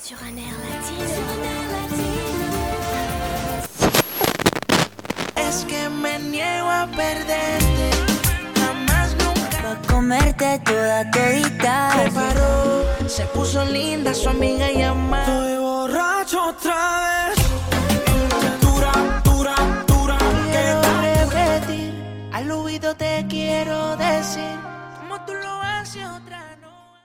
Sur un air latino. Es que me niego a perderte. Jamás nunca. Pa' comerte toda todita. Se paró, se puso linda su amiga y amada. Estoy borracho otra vez. Dura, dura, dura. Quiero repetir. Al oído te quiero decir. Como tú lo haces otra no.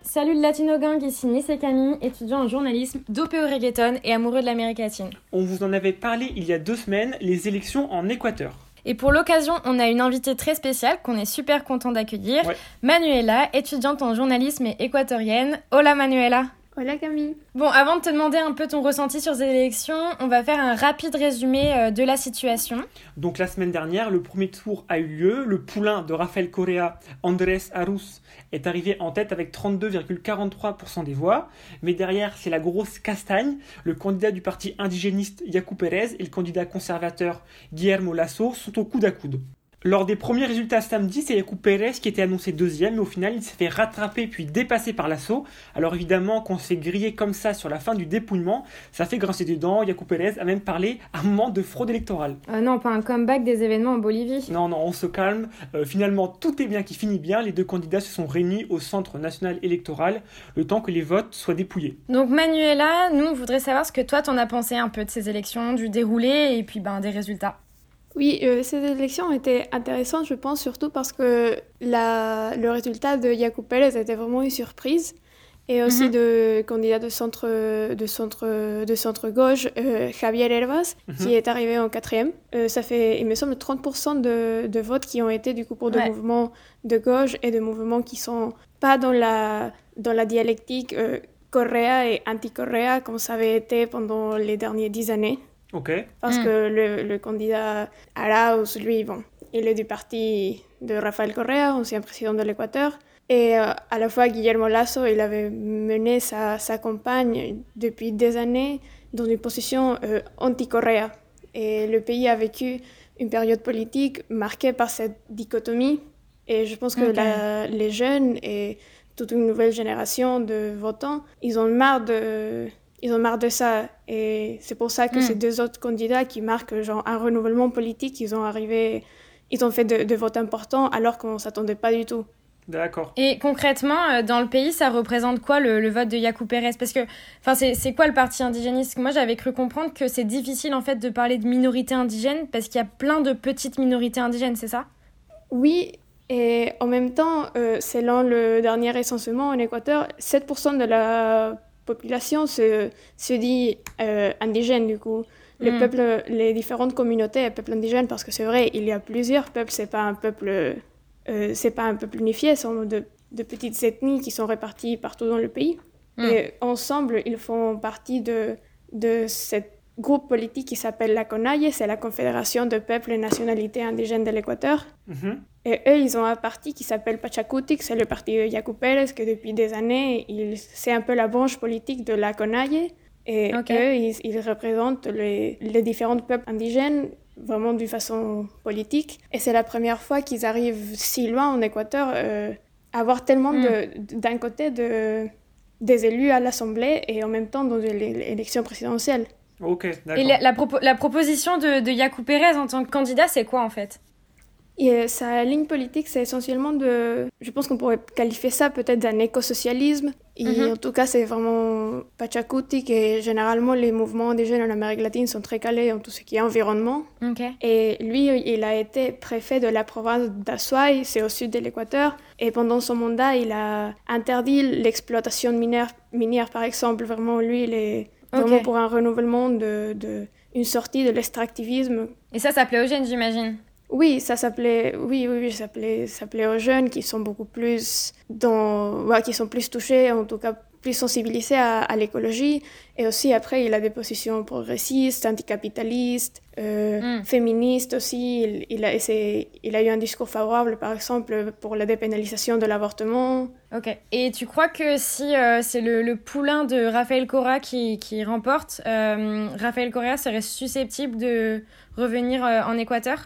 Salut le Latino Gang, ici Nice et Camille, étudiant en journalisme, dopé au reggaeton et amoureux de l'Amérique latine. On vous en avait parlé il y a deux semaines, les élections en Équateur. Et pour l'occasion, on a une invitée très spéciale qu'on est super content d'accueillir, Ouais. Manuela, étudiante en journalisme et équatorienne. Hola Manuela Hola Camille. Bon, avant de te demander un peu ton ressenti sur ces élections, on va faire un rapide résumé euh, de la situation. Donc la semaine dernière, le premier tour a eu lieu. Le poulain de Rafael Correa, Andrés Arus, est arrivé en tête avec 32,43% des voix. Mais derrière, c'est la grosse castagne. Le candidat du parti indigéniste Yacu Pérez et le candidat conservateur Guillermo Lasso sont au coude à coude. Lors des premiers résultats samedi, c'est Yacu Pérez qui était annoncé deuxième, mais au final, il s'est fait rattraper puis dépasser par Lasso. Alors évidemment, quand on se fait griller comme ça sur la fin du dépouillement, ça fait grincer des dents. Yacu Pérez a même parlé à un moment de fraude électorale. Euh, non, pas un comeback des événements en Bolivie. Non, non, on se calme. Euh, finalement, tout est bien qui finit bien. Les deux candidats se sont réunis au Centre national électoral, le temps que les votes soient dépouillés. Donc Manuela, nous on voudrait savoir ce que toi t'en as pensé un peu de ces élections, du déroulé et puis ben des résultats. Oui, euh, ces élections étaient intéressantes, je pense, surtout parce que la, le résultat de Yacoub Pérez était vraiment une surprise. Et aussi Mhm. de candidat de centre, de centre, de centre gauche, euh, Javier Herbas, qui Mhm. est arrivé en quatrième. Euh, ça fait, il me semble, 30% de, de votes qui ont été du coup pour des mouvements de gauche et de mouvements qui sont pas dans la, dans la dialectique euh, Correa et anti-Correa comme ça avait été pendant les dernières dix années. Ok. Parce Mm. que le, le candidat Arauz, lui, bon, il est du parti de Rafael Correa, ancien président de l'Équateur. Et euh, à la fois, Guillermo Lasso, il avait mené sa, sa campagne depuis des années dans une position euh, anti-Correa. Et le pays a vécu une période politique marquée par cette dichotomie. Et je pense que la- les jeunes et toute une nouvelle génération de votants, ils ont marre de, ils ont marre de ça. Et c'est pour ça que Mm. ces deux autres candidats qui marquent genre un renouvellement politique, ils ont arrivé, ils ont fait de, de votes importants alors qu'on s'attendait pas du tout. D'accord. Et concrètement, euh, dans le pays, ça représente quoi le, le vote de Yacu Pérez? Parce que, enfin, c'est c'est quoi le parti indigéniste Moi, j'avais cru comprendre que c'est difficile en fait de parler de minorité indigène parce qu'il y a plein de petites minorités indigènes, c'est ça? Oui, et en même temps, euh, selon le dernier recensement en Équateur, 7% de la population se, se dit euh, indigène du coup. Le Mm. peuple, les différentes communautés, peuples indigènes, parce que c'est vrai, il y a plusieurs peuples, c'est pas un peuple, euh, c'est pas un peuple unifié, ce sont de, de petites ethnies qui sont réparties partout dans le pays. Mm. Et ensemble, ils font partie de, de ce groupe politique qui s'appelle la CONAIE, c'est la Confédération de peuples et nationalités indigènes de l'Équateur. Mhm. Et eux, ils ont un parti qui s'appelle Pachacutic, c'est le parti de Yacu Pérez, que depuis des années, il- c'est un peu la branche politique de la CONAIE. Et eux, ils, ils représentent les, les différents peuples indigènes vraiment d'une façon politique. Et c'est la première fois qu'ils arrivent si loin en Équateur, euh, avoir tellement de- d'un côté de, des élus à l'Assemblée et en même temps dans l'élection présidentielle. Ok, Et d'accord. la, la propo- la proposition de, de Pérez en tant que candidat, c'est quoi en fait? Et euh, sa ligne politique, c'est essentiellement de... Je pense qu'on pourrait qualifier ça peut-être d'un écosocialisme. Et Mhm. en tout cas, c'est vraiment pachacutic et généralement, les mouvements indigènes en Amérique latine sont très calés en tout ce qui est environnement. Et lui, il a été préfet de la province d'Azuay, c'est au sud de l'Équateur. Et pendant son mandat, il a interdit l'exploitation minière, minière, par exemple. Vraiment, lui, il est vraiment pour un renouvellement de, de une sortie de l'extractivisme Et ça, plaît aux jeunes, j'imagine. oui, ça s'appelait, oui, oui, oui, ça s'appelait, ça s'appelait aux jeunes qui sont beaucoup plus dans, ouais, qui sont plus touchés, en tout cas plus sensibilisés à, à l'écologie. Et aussi après, il a des positions progressistes, anticapitalistes, euh, Mm. féministes aussi. Il, il a, il eu un discours favorable, par exemple, pour la dépénalisation de l'avortement. Ok. Et tu crois que si euh, c'est le, le poulain de Rafael Correa qui, qui remporte, euh, Rafael Correa serait susceptible de revenir euh, en Équateur?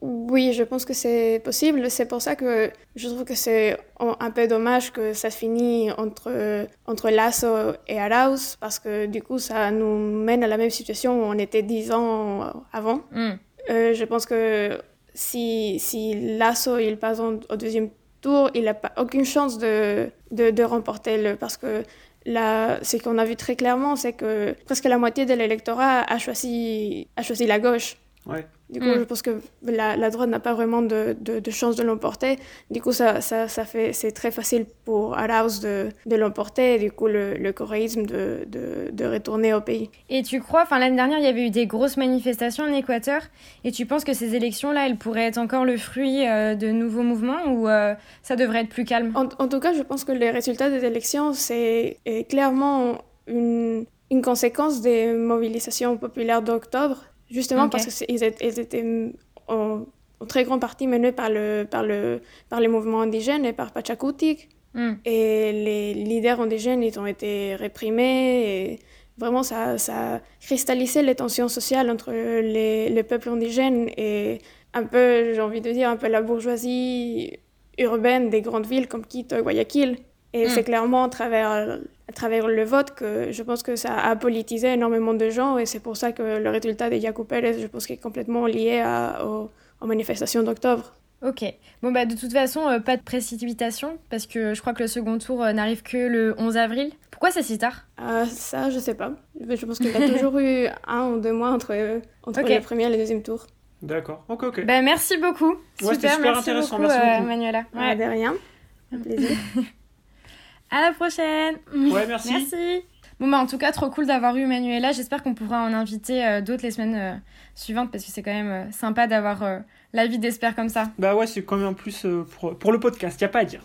Oui, je pense que c'est possible. C'est pour ça que je trouve que c'est un peu dommage que ça finisse entre, entre Lasso et Arauz, parce que du coup, ça nous mène à la même situation où on était dix ans avant. Hmm. Euh, je pense que si, si Lasso il passe au deuxième tour, il n'a pas aucune chance de, de, de remporter le. Parce que là, ce qu'on a vu très clairement, c'est que presque la moitié de l'électorat a choisi, a choisi la gauche. Ouais. Du coup, Mm. je pense que la, la droite n'a pas vraiment de, de, de chance de l'emporter. Du coup, ça, ça, ça fait, c'est très facile pour Arauz de, de l'emporter et du coup, le, le coréisme de, de, retourner au pays. Et tu crois, enfin l'année dernière, il y avait eu des grosses manifestations en Équateur, et tu penses que ces élections-là, elles pourraient être encore le fruit euh, de nouveaux mouvements ou euh, ça devrait être plus calme? En, en tout cas, je pense que les résultats des élections, c'est est clairement une, une conséquence des mobilisations populaires d'octobre, justement parce qu'ils étaient, en, en très grande partie menés par, le, par, le, par les mouvements indigènes et par Pachakutik. Hmm. Et les leaders indigènes, ils ont été réprimés. Et vraiment, ça, ça a cristallisé les tensions sociales entre les, les peuples indigènes et un peu, j'ai envie de dire, un peu la bourgeoisie urbaine des grandes villes comme Quito et Guayaquil. Et Mm. c'est clairement à travers, à travers le vote que je pense que ça a politisé énormément de gens et c'est pour ça que le résultat de Yacu Pérez, je pense qu'il est complètement lié à, aux, aux manifestations d'octobre. Ok. Bon, bah, de toute façon, euh, pas de précipitation, parce que je crois que le second tour euh, n'arrive que le 11 avril. Pourquoi c'est si tard? Ah, ça, je sais pas. Je pense qu'il y a toujours eu un ou deux mois entre, entre Ok. le premier et le deuxième tour. D'accord. Ok, ok. Bah, merci beaucoup. Ouais, c'était super merci intéressant, beaucoup, merci euh, beaucoup. Manuela. Ah, Ouais. de rien. Un plaisir. À la prochaine. Ouais, merci. Merci. Bon, bah, en tout cas, trop cool d'avoir eu Manuela. J'espère qu'on pourra en inviter euh, d'autres les semaines euh, suivantes, parce que c'est quand même euh, sympa d'avoir euh, l'avis d'experts comme ça. Bah ouais, c'est quand même en plus euh, pour, pour le podcast, y a pas à dire.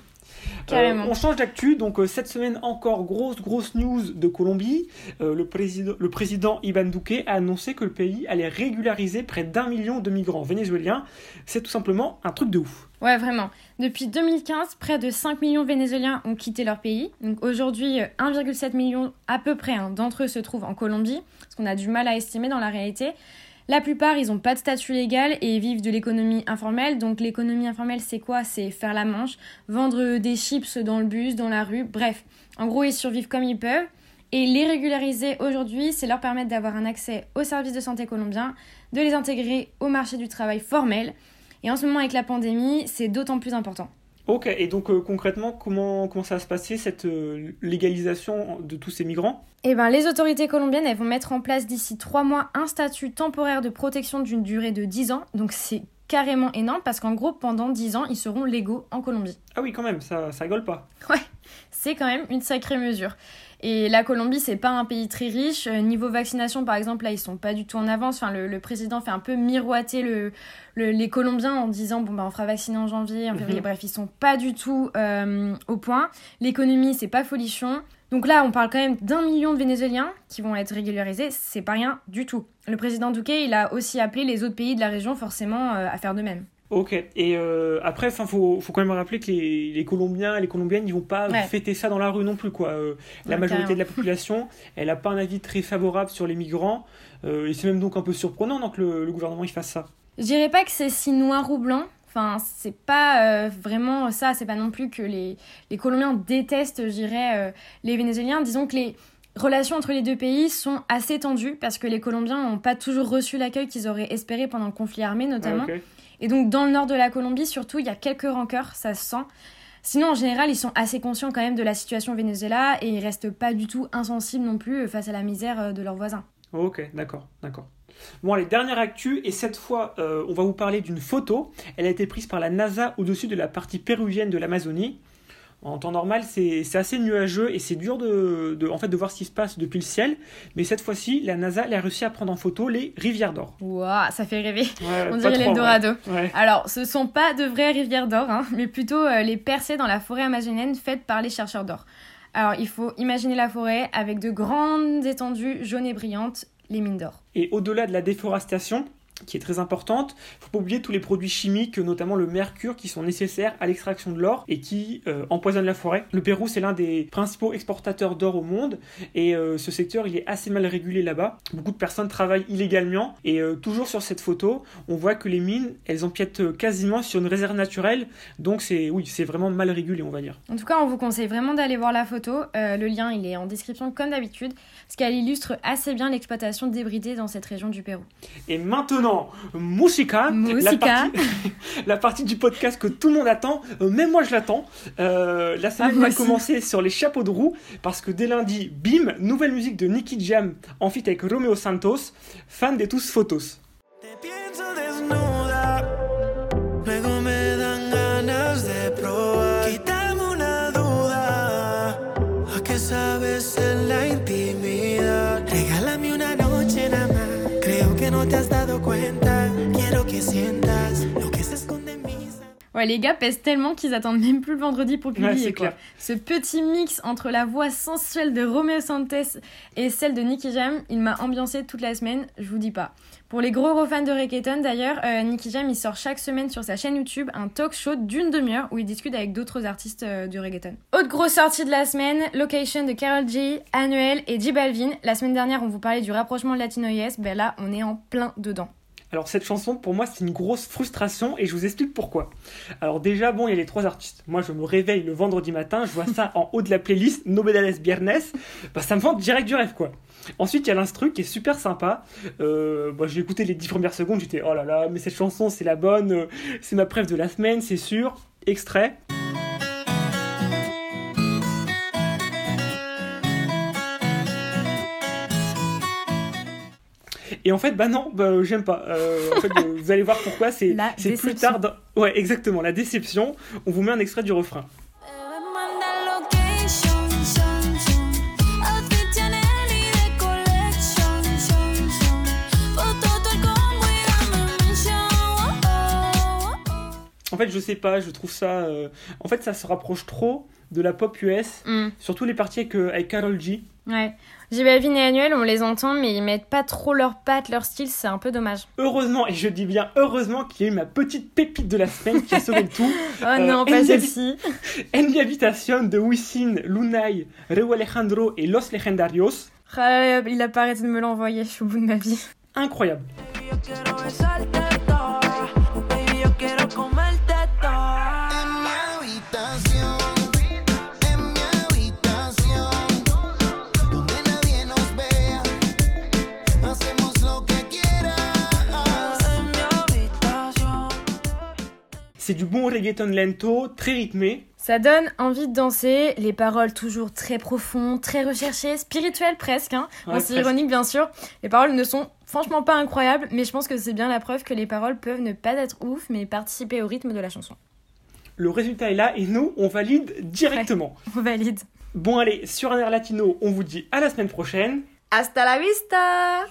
Carrément. Euh, on change d'actu, donc euh, cette semaine encore grosse grosse news de Colombie. Euh, le, président, le président Iban Duque a annoncé que le pays allait régulariser près d'un million de migrants vénézuéliens. C'est tout simplement un truc de ouf. Ouais, vraiment. Depuis 2015, près de 5 millions de Vénézuéliens ont quitté leur pays. Donc aujourd'hui, euh, 1,7 million à peu près hein, d'entre eux se trouvent en Colombie, ce qu'on a du mal à estimer dans la réalité. La plupart, ils n'ont pas de statut légal et vivent de l'économie informelle. Donc l'économie informelle, c'est quoi? C'est faire la manche, vendre des chips dans le bus, dans la rue, bref. En gros, ils survivent comme ils peuvent. Et les régulariser aujourd'hui, c'est leur permettre d'avoir un accès aux services de santé colombiens, de les intégrer au marché du travail formel. Et en ce moment, avec la pandémie, c'est d'autant plus important. Ok, et donc euh, concrètement, comment, comment ça va se passer cette euh, légalisation de tous ces migrants? Eh ben, les autorités colombiennes, elles vont mettre en place d'ici trois mois un statut temporaire de protection d'une durée de 10 ans. Donc c'est carrément énorme parce qu'en gros, pendant 10 ans, ils seront légaux en Colombie. Ah oui, quand même, ça, ça rigole pas. C'est quand même une sacrée mesure. Et la Colombie, c'est pas un pays très riche. Euh, Niveau vaccination, par exemple, là, ils sont pas du tout en avance. Enfin, le, le président fait un peu miroiter le, le- les Colombiens en disant bon, bah, on fera vacciner en janvier, en février. Mhm. Bref, ils sont pas du tout euh, au point. L'économie, c'est pas folichon. Donc là, on parle quand même d'un million de Vénézuéliens qui vont être régularisés. C'est pas rien du tout. Le président Duque, il a aussi appelé les autres pays de la région forcément euh, à faire de même. Ok, et euh, après, il faut, faut quand même rappeler que les, les Colombiens et les Colombiennes, ils vont pas Ouais. fêter ça dans la rue non plus. quoi. Euh, la Ouais, majorité carrément. de la population, elle n'a pas un avis très favorable sur les migrants, euh, et c'est même donc un peu surprenant donc, que le, le gouvernement il fasse ça. Je dirais pas que c'est si noir ou blanc. Enfin, c'est pas vraiment ça. C'est pas non plus que les, les Colombiens détestent, je dirais, les Vénézuéliens. Disons que les relations entre les deux pays sont assez tendues parce que les Colombiens n'ont pas toujours reçu l'accueil qu'ils auraient espéré pendant le conflit armé, notamment. Ah. Et donc, dans le nord de la Colombie, surtout, il y a quelques rancœurs, ça se sent. Sinon, en général, ils sont assez conscients quand même de la situation au Venezuela et ils restent pas du tout insensibles non plus face à la misère euh, de leurs voisins. Ok, d'accord, d'accord. Bon, allez, dernière actu, et cette fois, euh, on va vous parler d'une photo. Elle a été prise par la NASA au-dessus de la partie péruvienne de l'Amazonie. En temps normal, c'est assez nuageux et c'est dur de, de- en fait, de voir ce qui se passe depuis le ciel. Mais cette fois-ci, la NASA elle a réussi à prendre en photo les rivières d'or. Waouh, ça fait rêver. Ouais, On dirait l'Eldorado. Ouais. Alors, ce sont pas de vraies rivières d'or, hein, mais plutôt euh, les percées dans la forêt amazonienne faites par les chercheurs d'or. Alors, il faut imaginer la forêt avec de grandes étendues jaunes et brillantes, les mines d'or. Et au-delà de la déforestation, qui est très importante. Faut pas oublier tous les produits chimiques, notamment le mercure, qui sont nécessaires à l'extraction de l'or et qui euh, empoisonnent la forêt. Le Pérou, c'est l'un des principaux exportateurs d'or au monde et euh, ce secteur, il est assez mal régulé là-bas. Beaucoup de personnes travaillent illégalement et euh, toujours sur cette photo, on voit que les mines, elles empiètent quasiment sur une réserve naturelle. Donc c'est oui, c'est vraiment mal régulé, on va dire. En tout cas, on vous conseille vraiment d'aller voir la photo. le lien, il est en description comme d'habitude, parce qu'elle illustre assez bien l'exploitation débridée dans cette région du Pérou. Et maintenant, Musica, La, partie, la partie du podcast que tout le monde attend, euh, même moi je l'attends. Euh, la semaine ah, va commencer sur les chapeaux de roue, parce que dès lundi, bim, nouvelle musique de Nicky Jam en feat avec Romeo Santos, fan des tous photos. Ouais, les gars pèsent tellement qu'ils attendent même plus le vendredi pour publier. quoi. Ce petit mix entre la voix sensuelle de Romeo Santos et celle de Nicky Jam, il m'a ambiancé toute la semaine, je vous dis pas. Pour les gros gros fans de reggaeton d'ailleurs, euh, Nicky Jam il sort chaque semaine sur sa chaîne YouTube un talk show d'une demi-heure où il discute avec d'autres artistes euh, du reggaeton. Autre grosse sortie de la semaine, Location de Carol G, Annuel et J Balvin. La semaine dernière on vous parlait du rapprochement latino-yes, ben là on est en plein dedans. Alors cette chanson, pour moi, c'est une grosse frustration et je vous explique pourquoi. Alors déjà, bon, il y a les trois artistes. Moi, je me réveille le vendredi matin, je vois ça en haut de la playlist Nobedales Biernes, bah, ça me vend direct du rêve, quoi. Ensuite, il y a l'instru qui est super sympa. Euh, bah, j'ai écouté les dix premières secondes, j'étais oh là là, mais cette chanson, c'est la bonne, euh, c'est ma preuve de la semaine, c'est sûr. Extrait. Et en fait, bah non, bah, j'aime pas. Euh, en fait, vous allez voir pourquoi. C'est plus tard. Ouais, exactement, la déception. On vous met un extrait du refrain. En fait, je sais pas, je trouve ça. Euh, en fait, ça se rapproche trop de la pop US, mm. surtout les parties avec, euh, avec Carol G. Ouais. J Balvin et Annuel, on les entend, mais ils mettent pas trop leurs pattes, leur style, c'est un peu dommage. Heureusement, et je dis bien heureusement qu'il y a eu ma petite pépite de la semaine qui a sauvé le tout. oh non, euh, pas celle-ci. En mi habitación de Wisin, Lunay, Reu Alejandro et Los Legendarios. Ah, il a pas arrêté de me l'envoyer, je suis au bout de ma vie. Incroyable. C'est du bon reggaeton lento, très rythmé. Ça donne envie de danser, les paroles toujours très profondes, très recherchées, spirituelles presque. Hein. c'est ironique bien sûr. Les paroles ne sont franchement pas incroyables, mais je pense que c'est bien la preuve que les paroles peuvent ne pas être ouf, mais participer au rythme de la chanson. Le résultat est là et nous, on valide directement. on valide. Bon allez, sur un air latino, on vous dit à la semaine prochaine. Hasta la vista